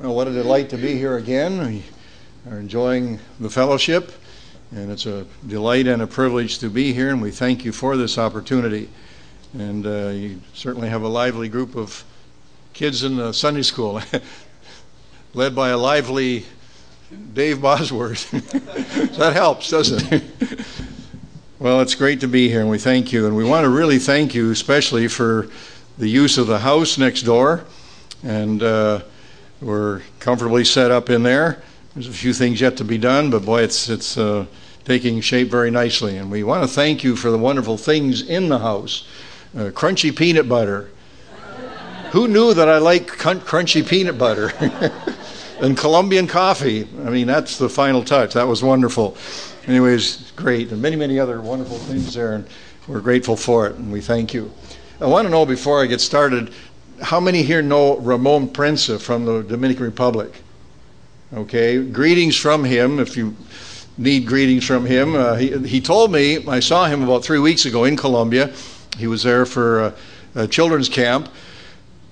Well, what a delight to be here again. We are enjoying the fellowship, and it's a delight and a privilege to be here, and we thank you for this opportunity. And uh, you certainly have a lively group of kids in the Sunday school, led by a lively Dave Bosworth. that helps, doesn't it? well, it's great to be here, and we thank you. And we want to really thank you, especially for the use of the house next door. And uh, we're comfortably set up in there. There's a few things yet to be done, but boy, it's it's uh, taking shape very nicely. And we want to thank you for the wonderful things in the house. Uh, crunchy peanut butter. Who knew that I like crunchy peanut butter? and Colombian coffee. I mean, that's the final touch. That was wonderful. Anyways, great. And many, many other wonderful things there. And we're grateful for it. And we thank you. I want to know before I get started how many here know Ramon Prensa from the Dominican Republic? Okay, greetings from him if you need greetings from him. Uh, he, he told me, I saw him about three weeks ago in Colombia. He was there for a, children's camp.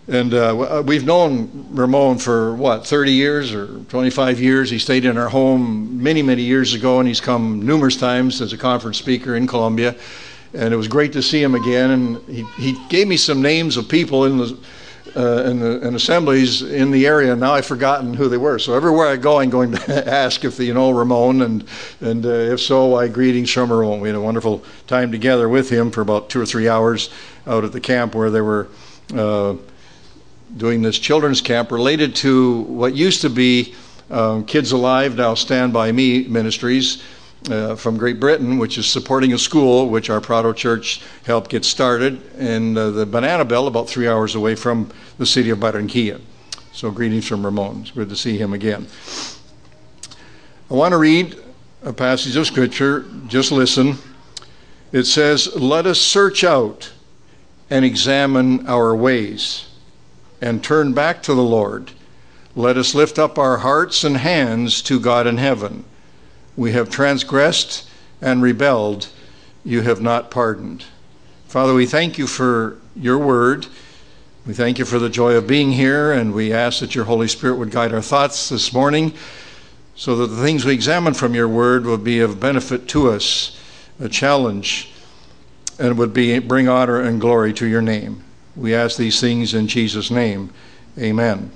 And uh, we've known Ramon for what, 30 years or 25 years. He stayed in our home many, many years ago, and he's come numerous times as a conference speaker in Colombia. And it was great to see him again. And he, he gave me some names of people in the uh, in, the, in assemblies in the area. And Now I've forgotten who they were. So everywhere I go, I'm going to ask if you know Ramon, and and uh, if so, why greetings from Ramon. We had a wonderful time together with him for about two or three hours out at the camp where they were. Uh, doing this children's camp related to what used to be um, Kids Alive, now Stand By Me Ministries, uh, from Great Britain, which is supporting a school which our Prado Church helped get started in uh, the Banana Belt, about three hours away from the city of Barranquilla. So, greetings from Ramon. It's good to see him again. I want to read a passage of Scripture. Just listen. It says, Let us search out and examine our ways and turn back to the Lord. Let us lift up our hearts and hands to God in heaven. We have transgressed and rebelled. You have not pardoned. Father, we thank you for your word. We thank you for the joy of being here, and we ask that your Holy Spirit would guide our thoughts this morning so that the things we examine from your word will be of benefit to us, a challenge, and would be, bring honor and glory to your name. We ask these things in Jesus' name. Amen.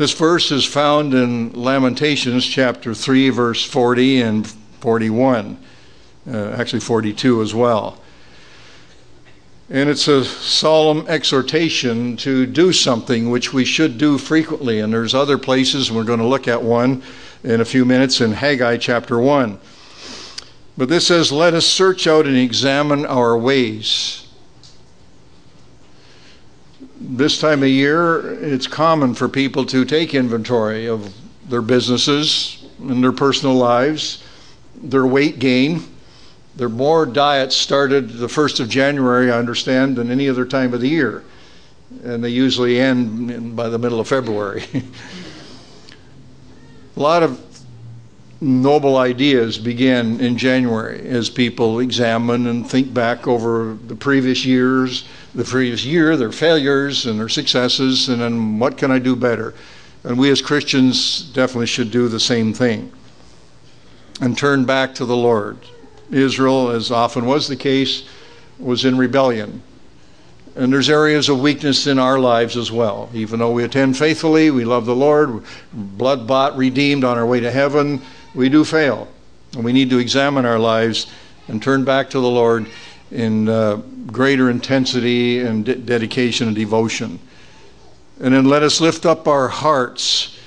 This verse is found in Lamentations chapter 3, verse 40 and 41, uh, actually 42 as well. And it's a solemn exhortation to do something which we should do frequently. And there's other places, and we're going to look at one in a few minutes in Haggai chapter 1. But this says, Let us search out and examine our ways this time of year, it's common for people to take inventory of their businesses and their personal lives, their weight gain. There are more diets started the 1st of January, I understand, than any other time of the year. And they usually end by the middle of February. A lot of noble ideas begin in January as people examine and think back over the previous years the previous year, their failures and their successes, and then what can I do better? And we as Christians definitely should do the same thing and turn back to the Lord. Israel, as often was the case, was in rebellion. And there's areas of weakness in our lives as well. Even though we attend faithfully, we love the Lord, blood bought, redeemed on our way to heaven, we do fail. And we need to examine our lives and turn back to the Lord in uh, greater intensity and de- dedication and devotion. And then let us lift up our hearts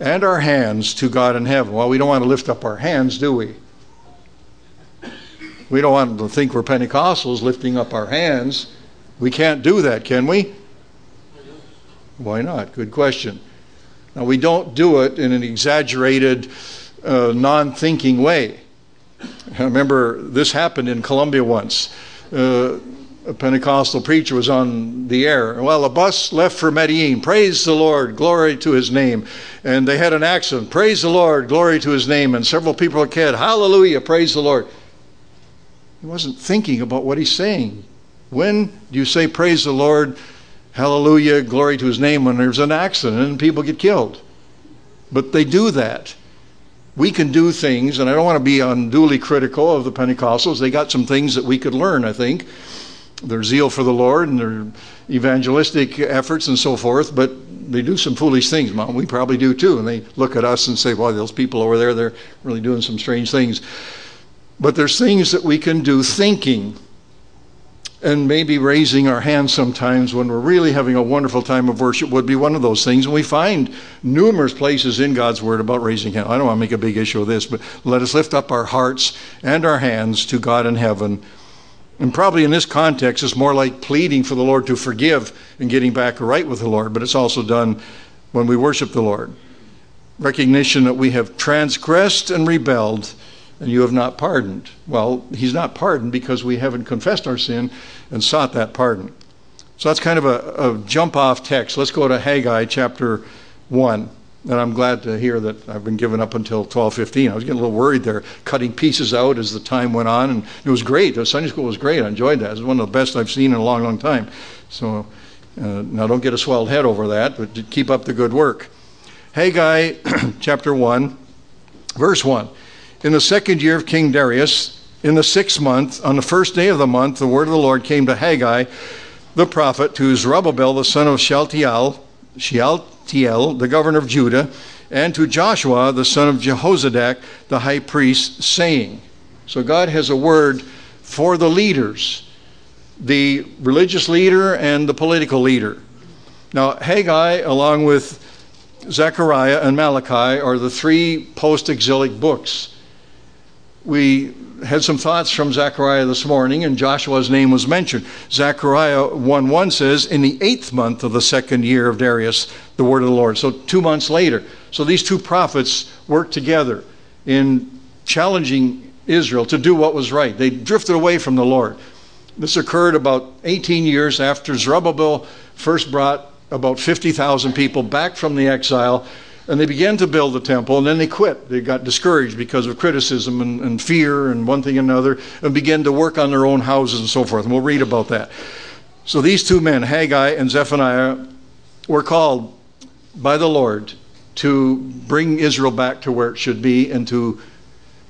and our hands to God in heaven. Well, we don't want to lift up our hands, do we? We don't want to think we're Pentecostals lifting up our hands. We can't do that, can we? Why not? Good question. Now, we don't do it in an exaggerated, uh, non thinking way. I remember this happened in Colombia once. Uh, a Pentecostal preacher was on the air. Well, a bus left for Medellin. Praise the Lord, glory to his name. And they had an accident. Praise the Lord, glory to his name. And several people said, Hallelujah, praise the Lord. He wasn't thinking about what he's saying. When do you say praise the Lord, hallelujah, glory to his name when there's an accident and people get killed? but they do that. We can do things, and I don't want to be unduly critical of the Pentecostals. They got some things that we could learn, I think. Their zeal for the Lord and their evangelistic efforts and so forth, but they do some foolish things, Mom. We probably do too. And they look at us and say, well, those people over there, they're really doing some strange things. But there's things that we can do thinking and maybe raising our hands sometimes when we're really having a wonderful time of worship would be one of those things. And we find numerous places in God's Word about raising hands. I don't want to make a big issue of this, but let us lift up our hearts and our hands to God in heaven. And probably in this context, it's more like pleading for the Lord to forgive and getting back right with the Lord, but it's also done when we worship the Lord. Recognition that we have transgressed and rebelled and you have not pardoned. Well, he's not pardoned because we haven't confessed our sin and sought that pardon. So that's kind of a, a jump off text. Let's go to Haggai chapter 1. And I'm glad to hear that I've been given up until 12:15. I was getting a little worried there, cutting pieces out as the time went on, and it was great. The Sunday school was great. I enjoyed that. It was one of the best I've seen in a long, long time. So uh, now don't get a swelled head over that, but keep up the good work. Haggai chapter 1, verse 1. In the second year of King Darius, in the sixth month, on the first day of the month, the word of the Lord came to Haggai, the prophet, to Zerubbabel, the son of Shealtiel, Shealtiel, the governor of Judah, and to Joshua, the son of Jehozadak, the high priest, saying, So God has a word for the leaders, the religious leader and the political leader. Now, Haggai, along with Zechariah and Malachi, are the three post exilic books we had some thoughts from Zechariah this morning, and Joshua's name was mentioned. Zechariah 1 1 says, In the eighth month of the second year of Darius, the word of the Lord. So, two months later. So, these two prophets worked together in challenging Israel to do what was right. They drifted away from the Lord. This occurred about 18 years after Zerubbabel first brought about 50,000 people back from the exile and they began to build the temple, and then they quit. They got discouraged because of criticism and, and fear and one thing and another, and began to work on their own houses and so forth. And we'll read about that. So these two men, Haggai and Zephaniah, were called by the Lord to bring Israel back to where it should be and to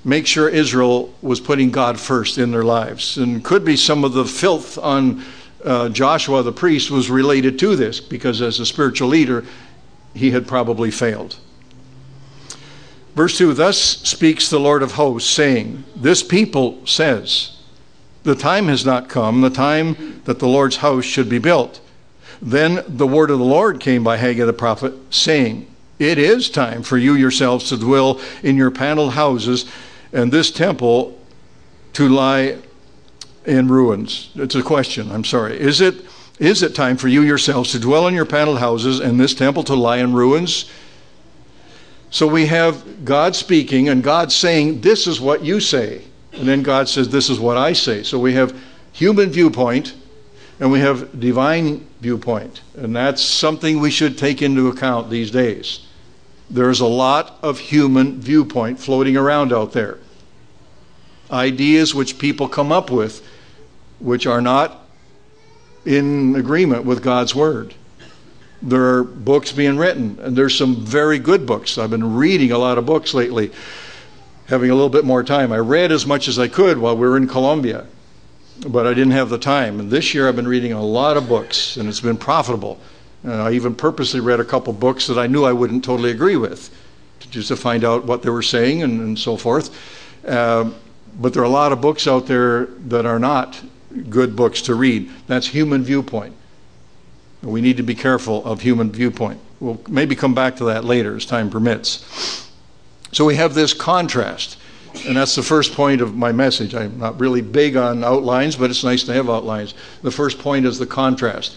make sure Israel was putting God first in their lives. And could be some of the filth on uh, Joshua the priest was related to this because as a spiritual leader, he had probably failed. Verse 2 Thus speaks the Lord of hosts, saying, This people says, The time has not come, the time that the Lord's house should be built. Then the word of the Lord came by Haggai the prophet, saying, It is time for you yourselves to dwell in your paneled houses, and this temple to lie in ruins. It's a question, I'm sorry. Is it is it time for you yourselves to dwell in your paneled houses and this temple to lie in ruins? So we have God speaking and God saying, This is what you say. And then God says, This is what I say. So we have human viewpoint and we have divine viewpoint. And that's something we should take into account these days. There's a lot of human viewpoint floating around out there. Ideas which people come up with, which are not in agreement with God's Word. There are books being written, and there's some very good books. I've been reading a lot of books lately, having a little bit more time. I read as much as I could while we were in Colombia, but I didn't have the time. And this year I've been reading a lot of books, and it's been profitable. Uh, I even purposely read a couple books that I knew I wouldn't totally agree with, just to find out what they were saying and, and so forth. Uh, but there are a lot of books out there that are not good books to read. That's human viewpoint. We need to be careful of human viewpoint. We'll maybe come back to that later as time permits. So we have this contrast, and that's the first point of my message. I'm not really big on outlines, but it's nice to have outlines. The first point is the contrast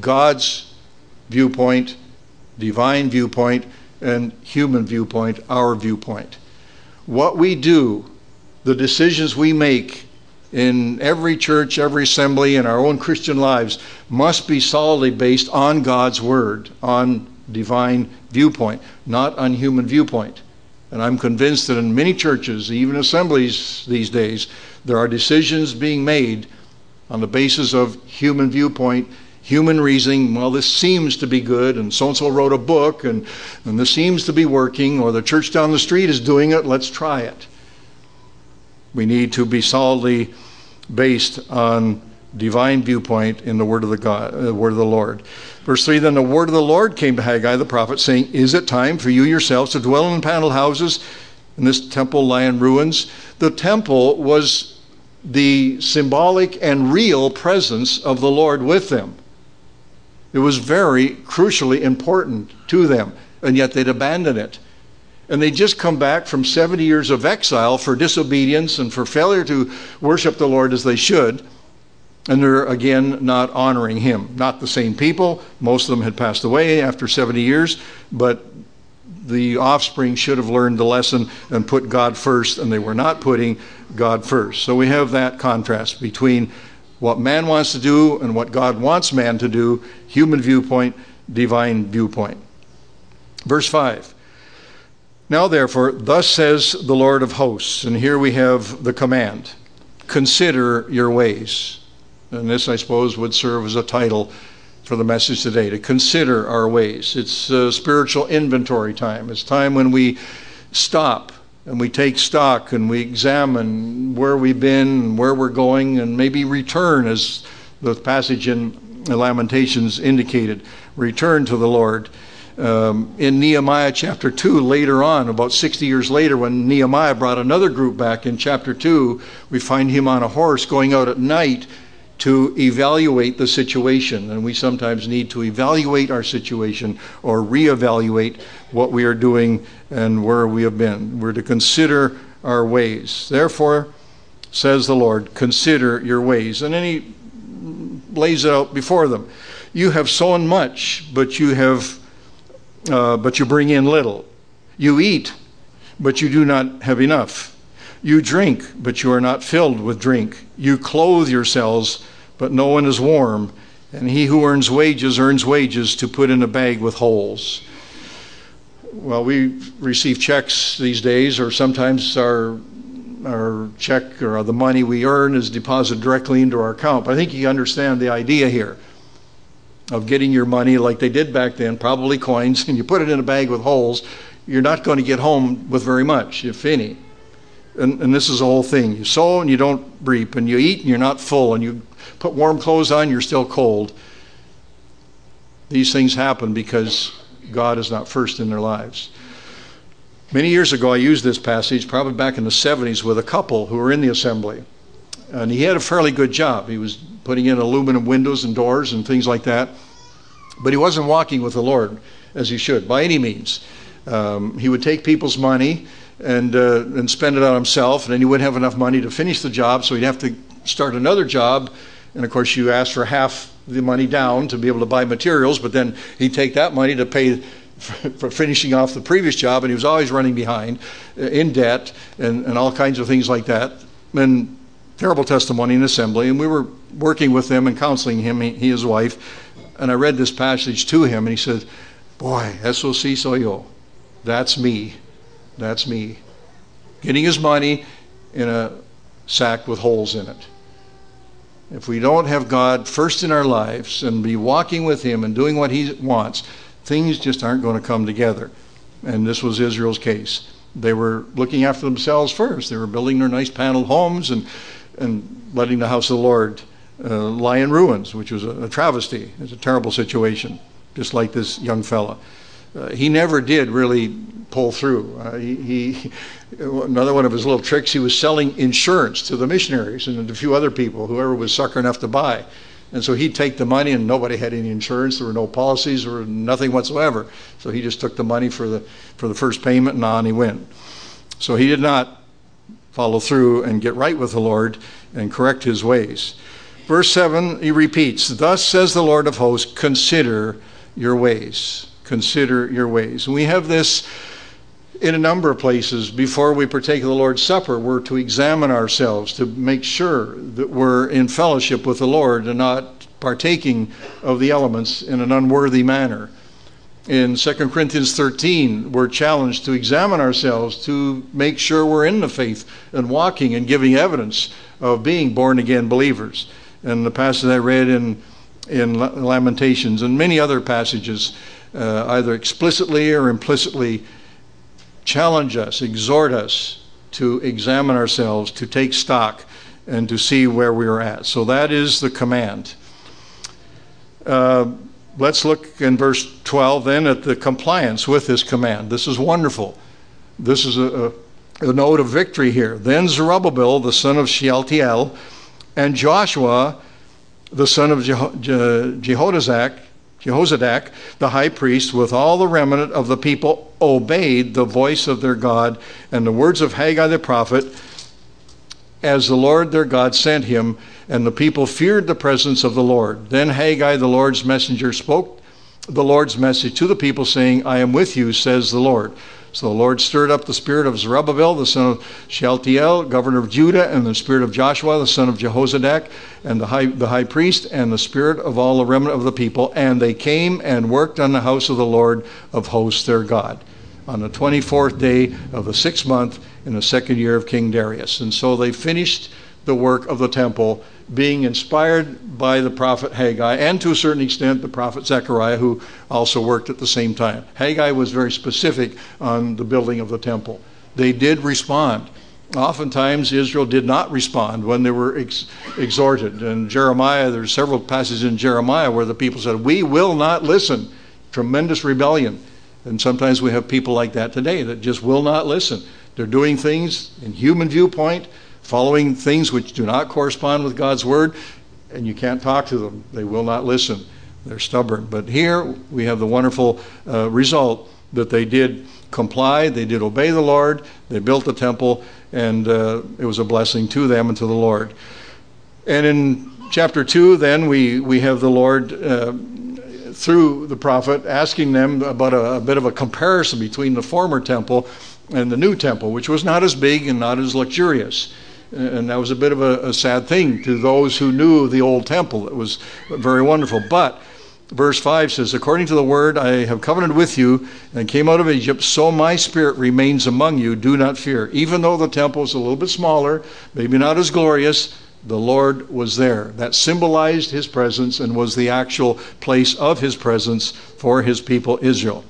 God's viewpoint, divine viewpoint, and human viewpoint, our viewpoint. What we do, the decisions we make, in every church, every assembly, in our own Christian lives must be solidly based on God's Word, on divine viewpoint, not on human viewpoint. And I'm convinced that in many churches, even assemblies these days, there are decisions being made on the basis of human viewpoint human reasoning, well, this seems to be good, and so and so wrote a book, and, and this seems to be working, or the church down the street is doing it, let's try it. We need to be solidly based on divine viewpoint in the word of the God, the uh, word of the Lord. Verse 3 Then the word of the Lord came to Haggai the prophet, saying, Is it time for you yourselves to dwell in paneled houses, and this temple lie in ruins? The temple was the symbolic and real presence of the Lord with them. It was very crucially important to them, and yet they'd abandoned it. And they'd just come back from 70 years of exile for disobedience and for failure to worship the Lord as they should. And they're again not honoring him. Not the same people. Most of them had passed away after 70 years, but the offspring should have learned the lesson and put God first, and they were not putting God first. So we have that contrast between what man wants to do and what God wants man to do human viewpoint, divine viewpoint. Verse 5. Now, therefore, thus says the Lord of hosts, and here we have the command consider your ways. And this, I suppose, would serve as a title for the message today to consider our ways. It's spiritual inventory time. It's time when we stop and we take stock and we examine where we've been and where we're going and maybe return, as the passage in Lamentations indicated, return to the Lord. Um, in Nehemiah chapter 2, later on, about 60 years later, when Nehemiah brought another group back in chapter 2, we find him on a horse going out at night to evaluate the situation. And we sometimes need to evaluate our situation or reevaluate what we are doing and where we have been. We're to consider our ways. Therefore, says the Lord, consider your ways. And then he lays it out before them. You have sown much, but you have uh, but you bring in little. You eat, but you do not have enough. You drink, but you are not filled with drink. You clothe yourselves, but no one is warm. And he who earns wages earns wages to put in a bag with holes. Well, we receive checks these days, or sometimes our our check or the money we earn is deposited directly into our account. But I think you understand the idea here of getting your money like they did back then, probably coins, and you put it in a bag with holes. You're not going to get home with very much, if any. And, and this is the whole thing. You sow and you don't reap, and you eat and you're not full, and you put warm clothes on, you're still cold. These things happen because God is not first in their lives. Many years ago, I used this passage, probably back in the 70s, with a couple who were in the assembly. And he had a fairly good job. He was putting in aluminum windows and doors and things like that. But he wasn't walking with the Lord as he should, by any means. Um, he would take people's money and, uh, and spend it on himself, and then he wouldn't have enough money to finish the job, so he'd have to start another job and of course, you ask for half the money down to be able to buy materials, but then he'd take that money to pay for finishing off the previous job, and he was always running behind uh, in debt and, and all kinds of things like that. And terrible testimony in assembly. And we were working with them and counseling him, he his wife. And I read this passage to him, and he said, Boy, SOC soy yo. That's me. That's me. Getting his money in a sack with holes in it. If we don't have God first in our lives and be walking with Him and doing what He wants, things just aren't going to come together. And this was Israel's case. They were looking after themselves first. They were building their nice paneled homes and, and letting the house of the Lord uh, lie in ruins, which was a, a travesty. It's a terrible situation, just like this young fella. Uh, he never did really pull through. Uh, he, he, another one of his little tricks, he was selling insurance to the missionaries and a few other people, whoever was sucker enough to buy. And so he'd take the money, and nobody had any insurance. There were no policies, or nothing whatsoever. So he just took the money for the for the first payment, and on he went. So he did not follow through and get right with the Lord and correct his ways. Verse seven, he repeats, "Thus says the Lord of hosts: Consider your ways." consider your ways. And we have this in a number of places before we partake of the Lord's Supper. We're to examine ourselves to make sure that we're in fellowship with the Lord and not partaking of the elements in an unworthy manner. In 2 Corinthians 13, we're challenged to examine ourselves to make sure we're in the faith and walking and giving evidence of being born again believers. And the passage I read in in Lamentations and many other passages, uh, either explicitly or implicitly, challenge us, exhort us to examine ourselves, to take stock, and to see where we are at. So that is the command. Uh, let's look in verse 12 then at the compliance with this command. This is wonderful. This is a, a, a note of victory here. Then Zerubbabel, the son of Shealtiel, and Joshua, the son of Jeho- Je- Jehozadak, Jehozadak, the high priest, with all the remnant of the people, obeyed the voice of their God and the words of Haggai the prophet, as the Lord their God sent him, and the people feared the presence of the Lord. Then Haggai, the Lord's messenger, spoke the Lord's message to the people, saying, I am with you, says the Lord. So the Lord stirred up the spirit of Zerubbabel, the son of Shealtiel, governor of Judah, and the spirit of Joshua, the son of Jehozadak, and the high, the high priest, and the spirit of all the remnant of the people. And they came and worked on the house of the Lord of hosts their God on the 24th day of the sixth month in the second year of King Darius. And so they finished the work of the temple, being inspired by the prophet Haggai and to a certain extent the prophet Zechariah, who also worked at the same time. Haggai was very specific on the building of the temple. They did respond. Oftentimes, Israel did not respond when they were ex- exhorted. And Jeremiah, there's several passages in Jeremiah where the people said, We will not listen. Tremendous rebellion. And sometimes we have people like that today that just will not listen. They're doing things in human viewpoint, following things which do not correspond with God's word, and you can't talk to them. They will not listen. They're stubborn. But here we have the wonderful uh, result that they did comply, they did obey the Lord, they built the temple, and uh, it was a blessing to them and to the Lord. And in chapter 2, then, we, we have the Lord. Uh, through the prophet, asking them about a, a bit of a comparison between the former temple and the new temple, which was not as big and not as luxurious. And that was a bit of a, a, sad thing to those who knew the old temple. It was very wonderful. But verse 5 says, According to the word, I have covenanted with you and came out of Egypt, so my spirit remains among you. Do not fear. Even though the temple is a little bit smaller, maybe not as glorious, the Lord was there. That symbolized his presence and was the actual place of his presence for his people Israel.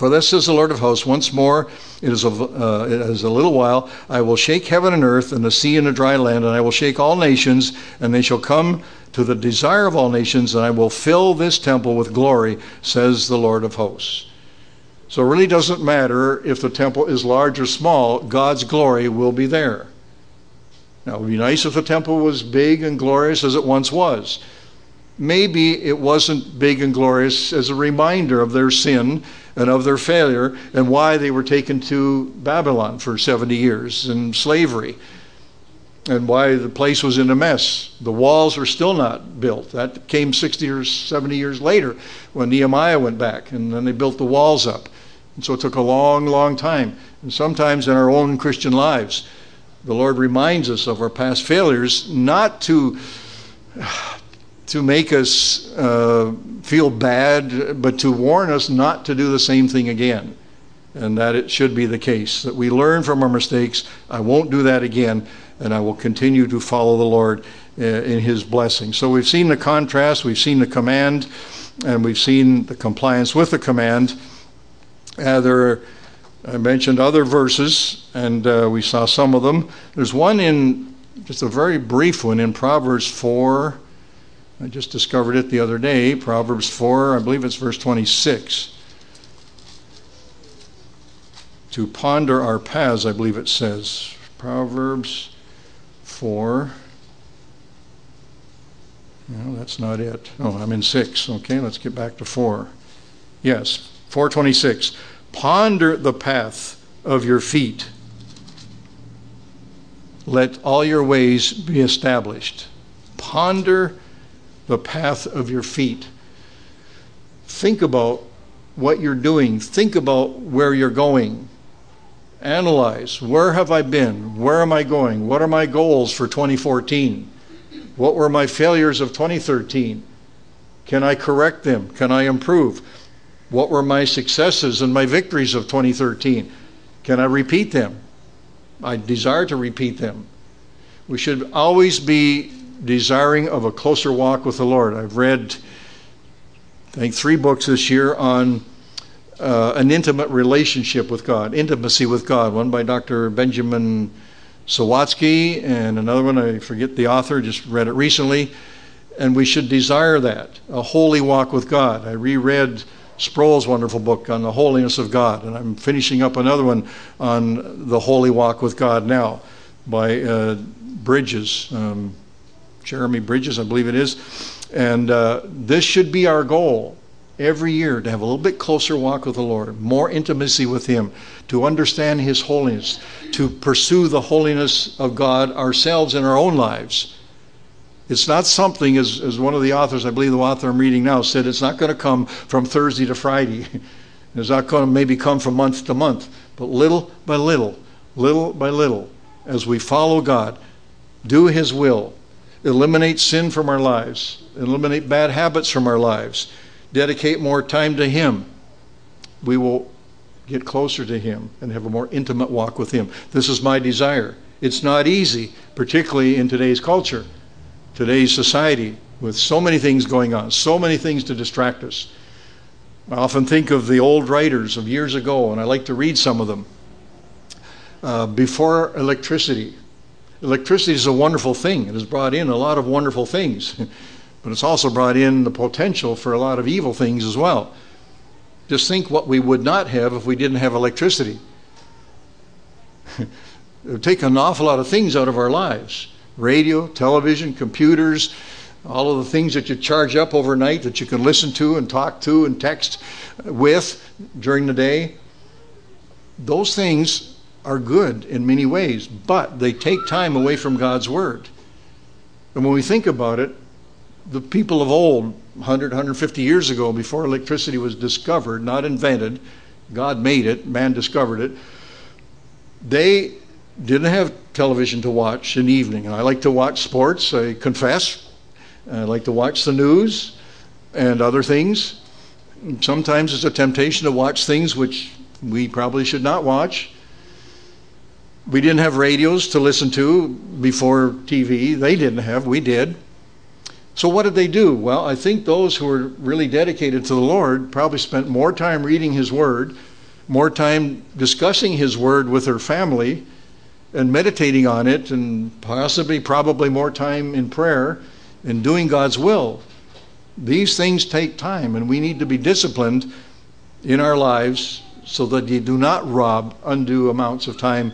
For this says the Lord of hosts, once more, it is, a, uh, it is a little while, I will shake heaven and earth and the sea and the dry land, and I will shake all nations, and they shall come to the desire of all nations, and I will fill this temple with glory, says the Lord of hosts. So it really doesn't matter if the temple is large or small, God's glory will be there. Now, it would be nice if the temple was big and glorious as it once was. Maybe it wasn't big and glorious as a reminder of their sin and of their failure and why they were taken to Babylon for 70 years in slavery and why the place was in a mess. The walls were still not built. That came 60 or 70 years later when Nehemiah went back and then they built the walls up. And so it took a long, long time. And sometimes in our own Christian lives, the Lord reminds us of our past failures, not to to make us uh, feel bad, but to warn us not to do the same thing again. And that it should be the case that we learn from our mistakes. I won't do that again, and I will continue to follow the Lord uh, in His blessing. So we've seen the contrast, we've seen the command, and we've seen the compliance with the command. Uh, there are I mentioned other verses, and uh, we saw some of them. There's one in, just a very brief one in Proverbs 4. I just discovered it the other day. Proverbs 4, I believe it's verse 26. To ponder our paths, I believe it says. Proverbs 4. No, that's not it. Oh, I'm in 6. Okay, let's get back to 4. Yes, 426. Ponder the path of your feet. Let all your ways be established. Ponder the path of your feet. Think about what you're doing. Think about where you're going. Analyze where have I been? Where am I going? What are my goals for 2014? What were my failures of 2013? Can I correct them? Can I improve? What were my successes and my victories of 2013? Can I repeat them? I desire to repeat them. We should always be desiring of a closer walk with the Lord. I've read, I think, three books this year on uh, an intimate relationship with God, intimacy with God. One by Dr. Benjamin Sawatsky, and another one, I forget the author, just read it recently. And we should desire that, a holy walk with God. I reread Sproul's wonderful book on the holiness of God, and I'm finishing up another one on the holy walk with God now by uh, Bridges, um, Jeremy Bridges, I believe it is. And uh, this should be our goal every year to have a little bit closer walk with the Lord, more intimacy with Him, to understand His holiness, to pursue the holiness of God ourselves in our own lives. It's not something, as, as one of the authors, I believe the author I'm reading now, said, it's not going to come from Thursday to Friday. it's not going to maybe come from month to month, but little by little, little by little, as we follow God, do His will, eliminate sin from our lives, eliminate bad habits from our lives, dedicate more time to Him, we will get closer to Him and have a more intimate walk with Him. This is my desire. It's not easy, particularly in today's culture, today's society, with so many things going on, so many things to distract us. I often think of the old writers of years ago, and I like to read some of them. Uh, before electricity, electricity is a wonderful thing. It has brought in a lot of wonderful things. but it's also brought in the potential for a lot of evil things as well. Just think what we would not have if we didn't have electricity. it would take an awful lot of things out of our lives radio, television, computers, all of the things that you charge up overnight that you can listen to and talk to and text with during the day. Those things are good in many ways, but they take time away from God's Word. And when we think about it, the people of old, 100, 150 years ago, before electricity was discovered, not invented, God made it, man discovered it, they didn't have television to watch in the evening. And I like to watch sports, I confess. I like to watch the news and other things. Sometimes it's a temptation to watch things which we probably should not watch. We didn't have radios to listen to before TV. They didn't have, we did. So, what did they do? Well, I think those who were really dedicated to the Lord probably spent more time reading His Word, more time discussing His Word with their family and meditating on it, and possibly, probably more time in prayer and doing God's will. These things take time, and we need to be disciplined in our lives so that you do not rob undue amounts of time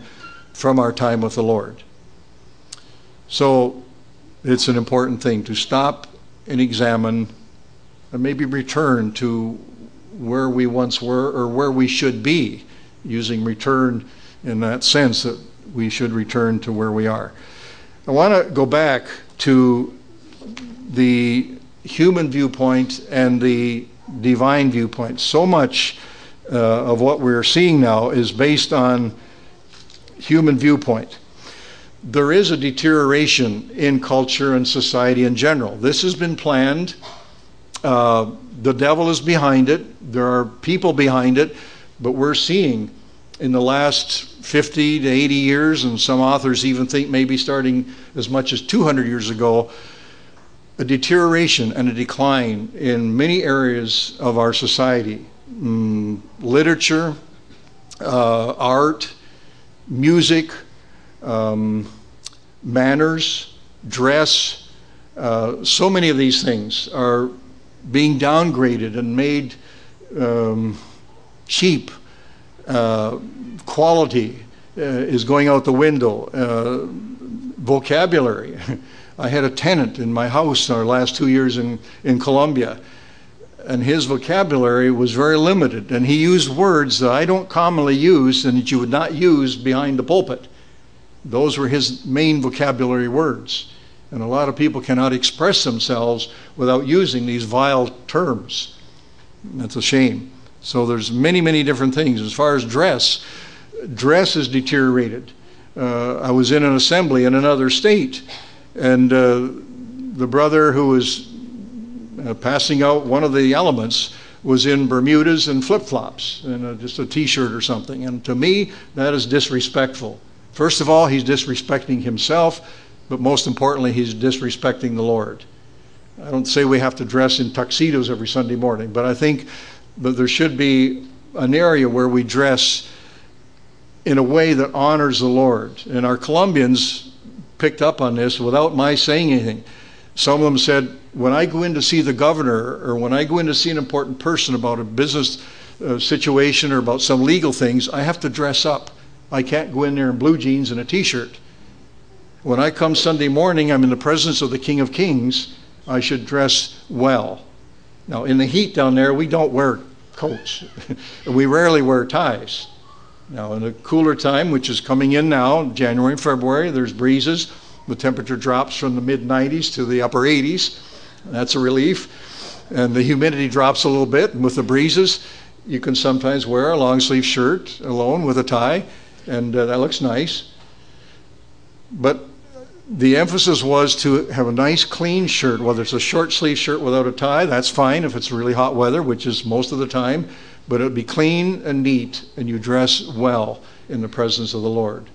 from our time with the Lord. So, it's an important thing to stop and examine and maybe return to where we once were or where we should be, using return in that sense that we should return to where we are. I want to go back to the human viewpoint and the divine viewpoint. So much uh, of what we're seeing now is based on human viewpoint there is a deterioration in culture and society in general. This has been planned. Uh, the devil is behind it. There are people behind it. But we're seeing in the last 50 to 80 years, and some authors even think maybe starting as much as 200 years ago, a deterioration and a decline in many areas of our society mm, literature, uh, art, music, um, manners, dress. Uh, so many of these things are being downgraded and made um, cheap. Uh, quality uh, is going out the window. Uh, vocabulary. I had a tenant in my house in our last two years in, in Colombia, and his vocabulary was very limited. And he used words that I don't commonly use and that you would not use behind the pulpit. Those were his main vocabulary words. And a lot of people cannot express themselves without using these vile terms. That's a shame. So there's many, many different things. As far as dress, dress is deteriorated. Uh, I was in an assembly in another state, and uh, the brother who was uh, passing out one of the elements was in Bermudas and flip flops and just a t shirt or something. And to me, that is disrespectful. First of all, he's disrespecting himself, but most importantly, he's disrespecting the Lord. I don't say we have to dress in tuxedos every Sunday morning, but I think that there should be an area where we dress in a way that honors the Lord. And our Colombians picked up on this without my saying anything. Some of them said, when I go in to see the governor or when I go in to see an important person about a business uh, situation or about some legal things, I have to dress up. I can't go in there in blue jeans and a t shirt. When I come Sunday morning, I'm in the presence of the King of Kings. I should dress well. Now, in the heat down there, we don't wear coats, we rarely wear ties. Now, in a cooler time, which is coming in now, January and February, there's breezes. The temperature drops from the mid 90s to the upper 80s. That's a relief. And the humidity drops a little bit. And with the breezes, you can sometimes wear a long sleeve shirt alone with a tie, and uh, that looks nice. But the emphasis was to have a nice clean shirt, whether it's a short sleeve shirt without a tie, that's fine if it's really hot weather, which is most of the time, but it would be clean and neat, and you dress well in the presence of the Lord.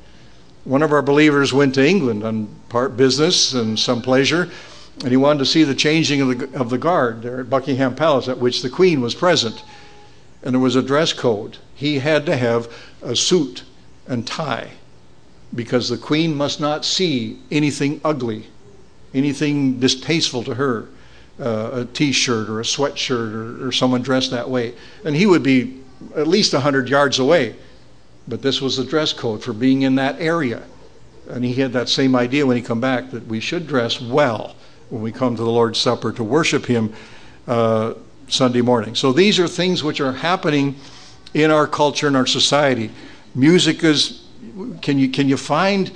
One of our believers went to England on part business and some pleasure, and he wanted to see the changing of the, of the guard there at Buckingham Palace, at which the Queen was present. And there was a dress code. He had to have a suit and tie because the queen must not see anything ugly, anything distasteful to her, uh, a t shirt or a sweatshirt or, or someone dressed that way. And he would be at least 100 yards away. But this was the dress code for being in that area. And he had that same idea when he come back that we should dress well when we come to the Lord's Supper to worship Him uh, Sunday morning. So these are things which are happening in our culture and our society. Music is can you can you find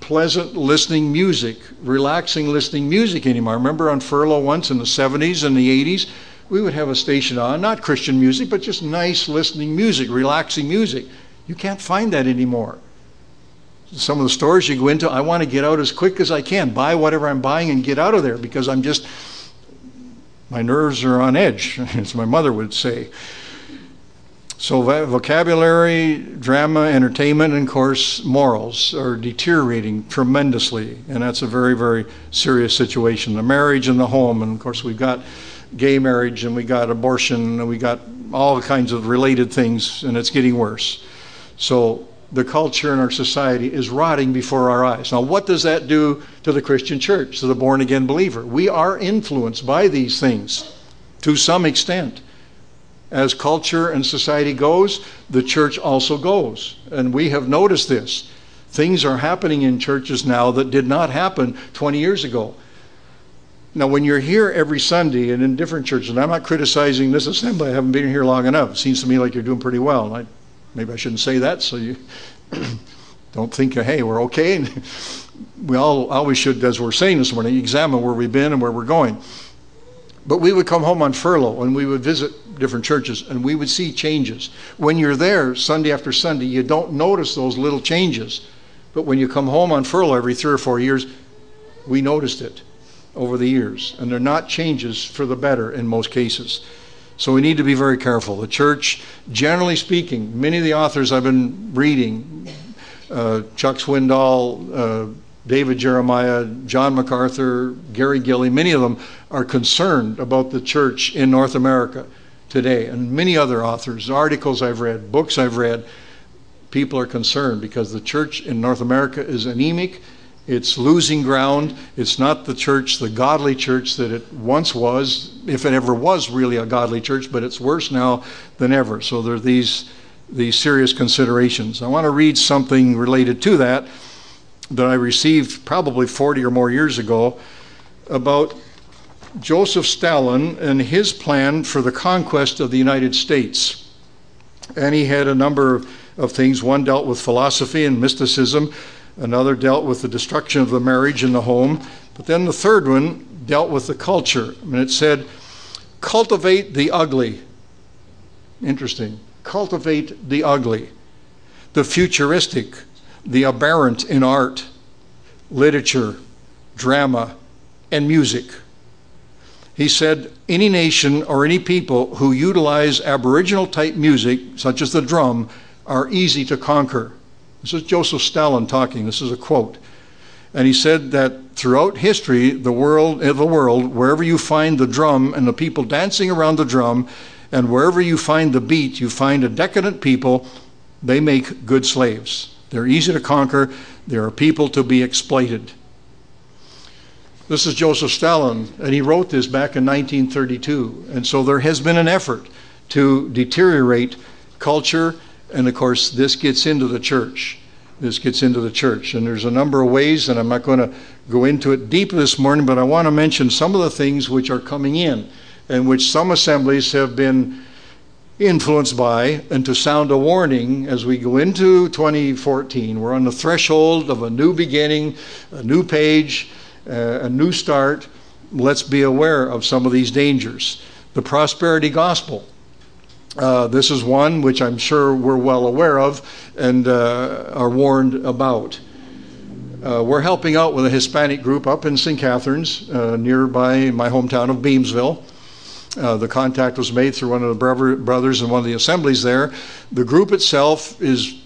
pleasant listening music, relaxing listening music anymore? I remember on furlough once in the 70s and the 80s, we would have a station on, not Christian music, but just nice listening music, relaxing music. You can't find that anymore. Some of the stores you go into, I want to get out as quick as I can, buy whatever I'm buying and get out of there because I'm just, my nerves are on edge, as my mother would say. So, vocabulary, drama, entertainment, and of course, morals are deteriorating tremendously. And that's a very, very serious situation. The marriage and the home, and of course, we've got gay marriage and we've got abortion and we've got all kinds of related things, and it's getting worse. So, the culture in our society is rotting before our eyes. Now, what does that do to the Christian church, to the born again believer? We are influenced by these things to some extent as culture and society goes, the church also goes. And we have noticed this. Things are happening in churches now that did not happen 20 years ago. Now, when you're here every Sunday and in different churches, and I'm not criticizing this assembly, I haven't been here long enough. It seems to me like you're doing pretty well. I, maybe I shouldn't say that so you don't think, hey, we're okay. we all always should, as we're saying this morning, examine where we've been and where we're going. But we would come home on furlough and we would visit different churches and we would see changes. When you're there Sunday after Sunday, you don't notice those little changes. But when you come home on furlough every three or four years, we noticed it over the years. And they're not changes for the better in most cases. So we need to be very careful. The church, generally speaking, many of the authors I've been reading, uh, Chuck Swindoll, uh, David Jeremiah, John MacArthur, Gary Gilley, many of them are concerned about the church in North America today. And many other authors, articles I've read, books I've read, people are concerned because the church in North America is anemic. It's losing ground. It's not the church, the godly church that it once was, if it ever was really a godly church, but it's worse now than ever. So there are these, these serious considerations. I want to read something related to that that I received probably 40 or more years ago about Joseph Stalin and his plan for the conquest of the United States. And he had a number of things. One dealt with philosophy and mysticism, another dealt with the destruction of the marriage in the home, but then the third one dealt with the culture. And it said, cultivate the ugly. Interesting. Cultivate the ugly, the futuristic, the aberrant in art, literature, drama, and music. He said, any nation or any people who utilize Aboriginal type music, such as the drum, are easy to conquer. This is Joseph Stalin talking. This is a quote. And he said that throughout history, the world, eh, the world, wherever you find the drum and the people dancing around the drum, and wherever you find the beat, you find a decadent people, they make good slaves. They're easy to conquer. They are people to be exploited. This is Joseph Stalin, and he wrote this back in 1932. And so there has been an effort to deteriorate culture, and of course, this gets into the church. This gets into the church. And there's a number of ways, and I'm not going to go into it deep this morning, but I want to mention some of the things which are coming in and which some assemblies have been influenced by, and to sound a warning as we go into 2014. We're on the threshold of a new beginning, a new page, uh, a new start. Let's be aware of some of these dangers. The prosperity gospel. Uh, this is one which I'm sure we're well aware of and uh, are warned about. Uh, we're helping out with a Hispanic group up in St. Catharines, uh, nearby my hometown of Beamsville. Uh, the contact was made through one of the brothers in one of the assemblies there. The group itself is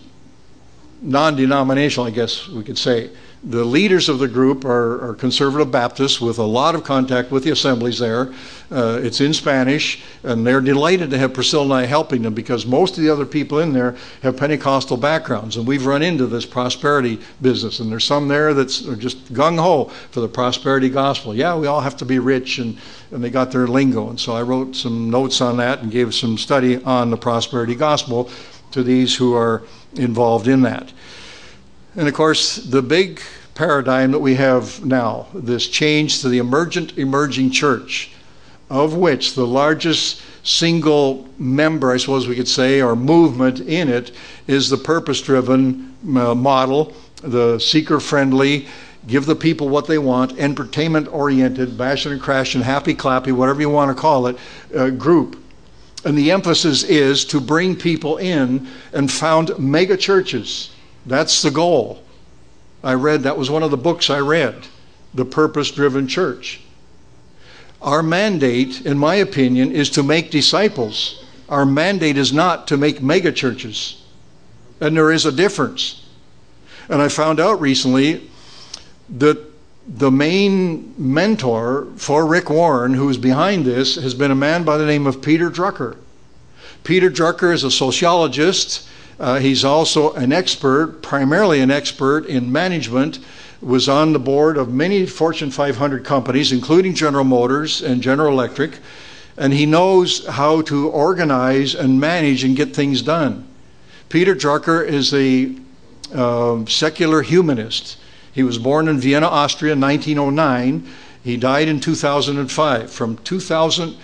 non denominational, I guess we could say. The leaders of the group are, are, conservative Baptists with a lot of contact with the assemblies there. Uh, it's in Spanish, and they're delighted to have Priscilla and I helping them because most of the other people in there have Pentecostal backgrounds, and we've run into this prosperity business. And there's some there that's are just gung ho for the prosperity gospel. Yeah, we all have to be rich, and, and they got their lingo. And so I wrote some notes on that and gave some study on the prosperity gospel to these who are involved in that. And of course, the big paradigm that we have now, this change to the emergent, emerging church, of which the largest single member, I suppose we could say, or movement in it is the purpose driven uh, model, the seeker friendly, give the people what they want, entertainment oriented, bashing and crashing, happy clappy, whatever you want to call it, uh, group. And the emphasis is to bring people in and found mega churches that's the goal. I read, that was one of the books I read, The Purpose Driven Church. Our mandate, in my opinion, is to make disciples. Our mandate is not to make megachurches. And there is a difference. And I found out recently that the main mentor for Rick Warren, who is behind this, has been a man by the name of Peter Drucker. Peter Drucker is a sociologist uh, he's also an expert, primarily an expert in management, was on the board of many Fortune 500 companies, including General Motors and General Electric, and he knows how to organize and manage and get things done. Peter Drucker is a uh, secular humanist. He was born in Vienna, Austria in 1909. He died in 2005. From 2000,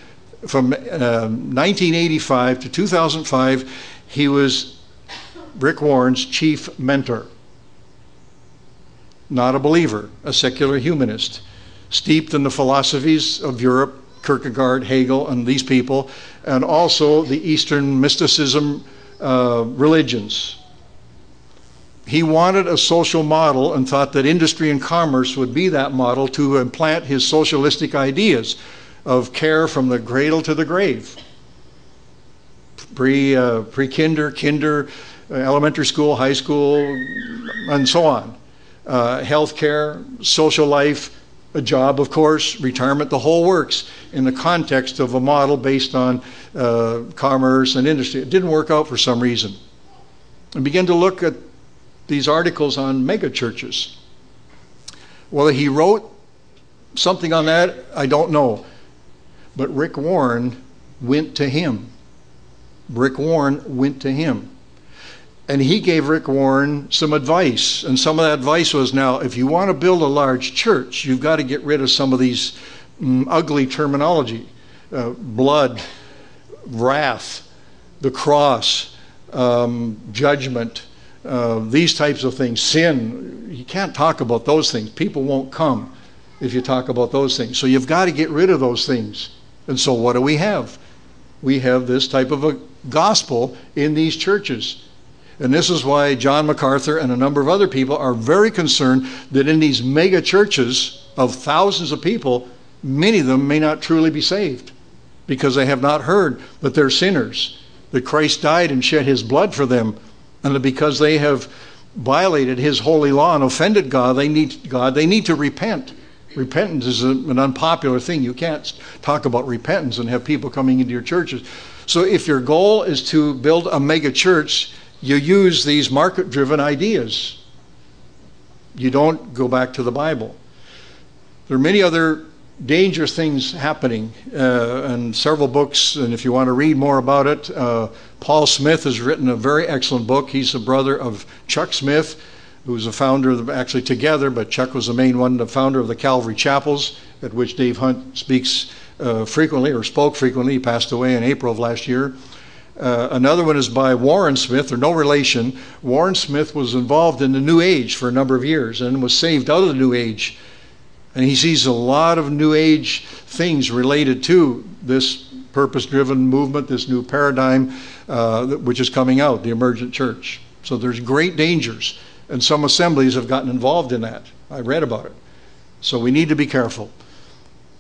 from uh, 1985 to 2005, he was Rick Warren's chief mentor. Not a believer, a secular humanist, steeped in the philosophies of Europe, Kierkegaard, Hegel, and these people, and also the Eastern mysticism uh, religions. He wanted a social model and thought that industry and commerce would be that model to implant his socialistic ideas of care from the cradle to the grave. Pre, uh, pre-kinder, kinder, elementary school, high school, and so on. Uh, health care, social life, a job, of course, retirement, the whole works in the context of a model based on uh, commerce and industry. It didn't work out for some reason. I began to look at these articles on megachurches. Whether he wrote something on that, I don't know. But Rick Warren went to him. Rick Warren went to him and he gave Rick Warren some advice. And some of that advice was now, if you want to build a large church, you've got to get rid of some of these mm, ugly terminology uh, blood, wrath, the cross, um, judgment, uh, these types of things, sin. You can't talk about those things. People won't come if you talk about those things. So you've got to get rid of those things. And so what do we have? We have this type of a gospel in these churches. And this is why John MacArthur and a number of other people are very concerned that in these mega churches of thousands of people, many of them may not truly be saved because they have not heard that they're sinners, that Christ died and shed his blood for them, and that because they have violated his holy law and offended God, they need God, they need to repent. Repentance is an unpopular thing. You can't talk about repentance and have people coming into your churches. So if your goal is to build a mega church, you use these market driven ideas. You don't go back to the Bible. There are many other dangerous things happening, uh, and several books. And if you want to read more about it, uh, Paul Smith has written a very excellent book. He's the brother of Chuck Smith, who was a founder, of, actually together, but Chuck was the main one, the founder of the Calvary Chapels, at which Dave Hunt speaks uh, frequently or spoke frequently. He passed away in April of last year. Uh, another one is by Warren Smith, or no relation. Warren Smith was involved in the New Age for a number of years and was saved out of the New Age. And he sees a lot of New Age things related to this purpose driven movement, this new paradigm, uh, which is coming out, the emergent church. So there's great dangers. And some assemblies have gotten involved in that. I read about it. So we need to be careful.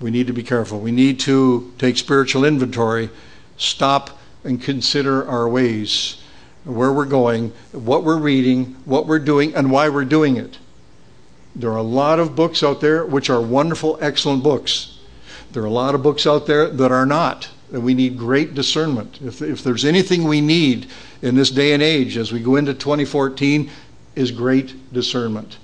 We need to be careful. We need to take spiritual inventory, stop and consider our ways, where we're going, what we're reading, what we're doing, and why we're doing it. There are a lot of books out there which are wonderful, excellent books. There are a lot of books out there that are not. And we need great discernment. If, if there's anything we need in this day and age as we go into 2014, is great discernment.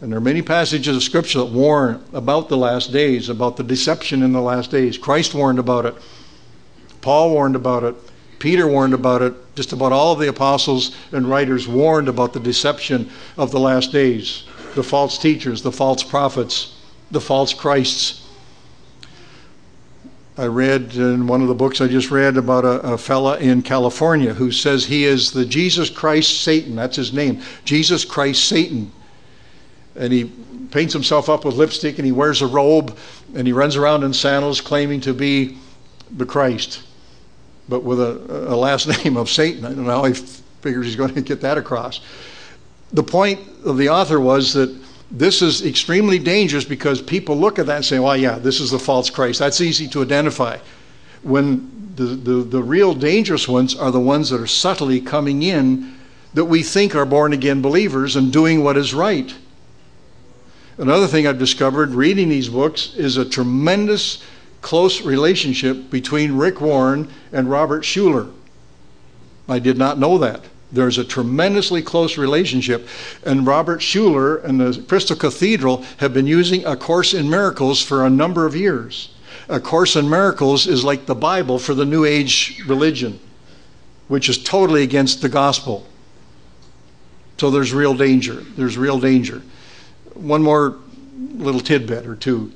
And there are many passages of Scripture that warn about the last days, about the deception in the last days. Christ warned about it. Paul warned about it. Peter warned about it. Just about all of the apostles and writers warned about the deception of the last days the false teachers, the false prophets, the false Christs. I read in one of the books I just read about a, a fella in California who says he is the Jesus Christ Satan. That's his name. Jesus Christ Satan. And he paints himself up with lipstick and he wears a robe and he runs around in sandals claiming to be the Christ, but with a, a last name of Satan. I don't know how he figures he's going to get that across. The point of the author was that this is extremely dangerous because people look at that and say, well, yeah, this is the false Christ. That's easy to identify. When the, the, the real dangerous ones are the ones that are subtly coming in that we think are born again believers and doing what is right. Another thing I've discovered reading these books is a tremendous close relationship between Rick Warren and Robert Schuller. I did not know that. There's a tremendously close relationship. And Robert Schuller and the Crystal Cathedral have been using A Course in Miracles for a number of years. A Course in Miracles is like the Bible for the New Age religion, which is totally against the gospel. So there's real danger. There's real danger. One more little tidbit or two.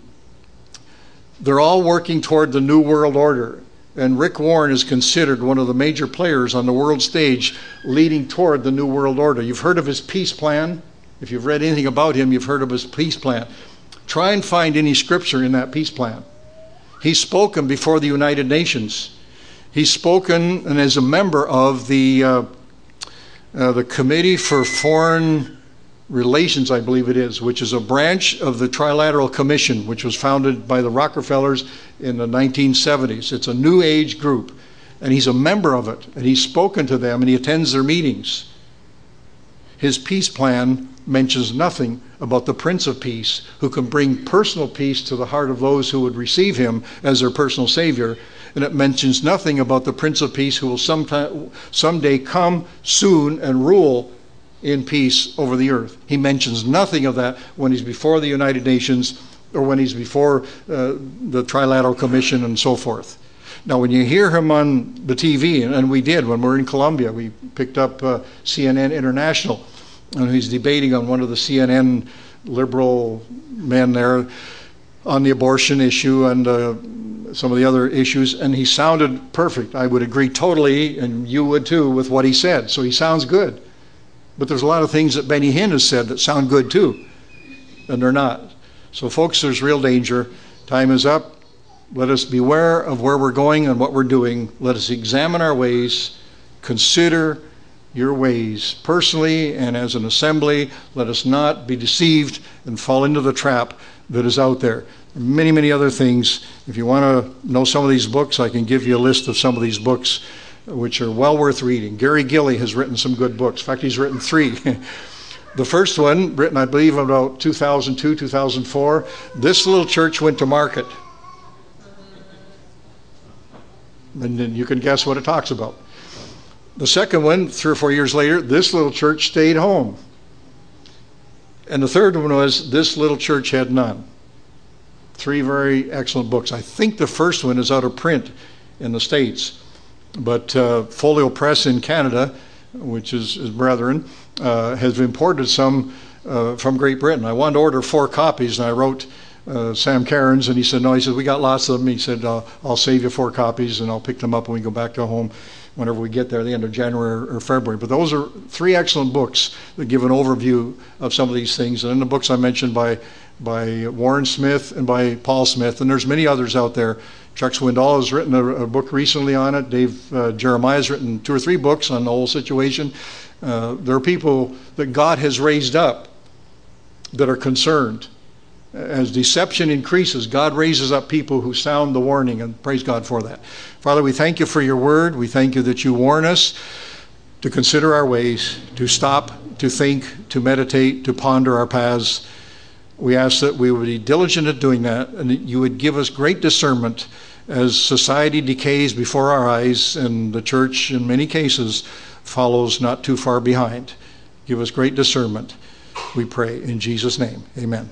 They're all working toward the New World Order. And Rick Warren is considered one of the major players on the world stage leading toward the New World Order. You've heard of his peace plan. If you've read anything about him, you've heard of his peace plan. Try and find any scripture in that peace plan. He's spoken before the United Nations. He's spoken and is a member of the, uh, uh, the Committee for Foreign Relations, I believe it is, which is a branch of the Trilateral Commission, which was founded by the Rockefellers in the 1970s. It's a new age group, and he's a member of it, and he's spoken to them, and he attends their meetings. His peace plan mentions nothing about the Prince of Peace, who can bring personal peace to the heart of those who would receive him as their personal Savior. And it mentions nothing about the Prince of Peace who will sometime, someday come soon and rule in peace over the earth. He mentions nothing of that when he's before the United Nations or when he's before uh, the Trilateral Commission and so forth. Now, when you hear him on the TV, and we did when we were in Colombia, we picked up uh, CNN International, and he's debating on one of the CNN liberal men there on the abortion issue and uh, some of the other issues, and he sounded perfect. I would agree totally, and you would too, with what he said. So he sounds good. But there's a lot of things that Benny Hinn has said that sound good too, and they're not. So, folks, there's real danger. Time is up. Let us beware of where we're going and what we're doing. Let us examine our ways, consider your ways personally and as an assembly. Let us not be deceived and fall into the trap that is out there. Many, many other things. If you want to know some of these books, I can give you a list of some of these books which are well worth reading. Gary Gilley has written some good books. In fact, he's written three. The first one, written, I believe, about 2002, 2004, this little church went to market. And then you can guess what it talks about. The second one, three or four years later, this little church stayed home. And the third one was This Little Church Had None. Three very excellent books. I think the first one is out of print in the States, but uh, Folio Press in Canada, which is, is brethren, uh, has imported some uh, from Great Britain. I wanted to order four copies, and I wrote uh, Sam Cairns, and he said, No, he said, We got lots of them. He said, I'll save you four copies, and I'll pick them up when we go back to home whenever we get there, the end of January or February. But those are three excellent books that give an overview of some of these things. And in the books I mentioned by by Warren Smith and by Paul Smith, and there's many others out there. Chuck Swindoll has written a, a book recently on it. Dave uh, Jeremiah has written two or three books on the whole situation. Uh, there are people that God has raised up that are concerned. As deception increases, God raises up people who sound the warning, and praise God for that. Father, we thank you for your word. We thank you that you warn us to consider our ways, to stop, to think, to meditate, to ponder our paths. We ask that we would be diligent at doing that and that you would give us great discernment as society decays before our eyes and the church, in many cases, follows not too far behind. Give us great discernment, we pray. In Jesus' name, amen.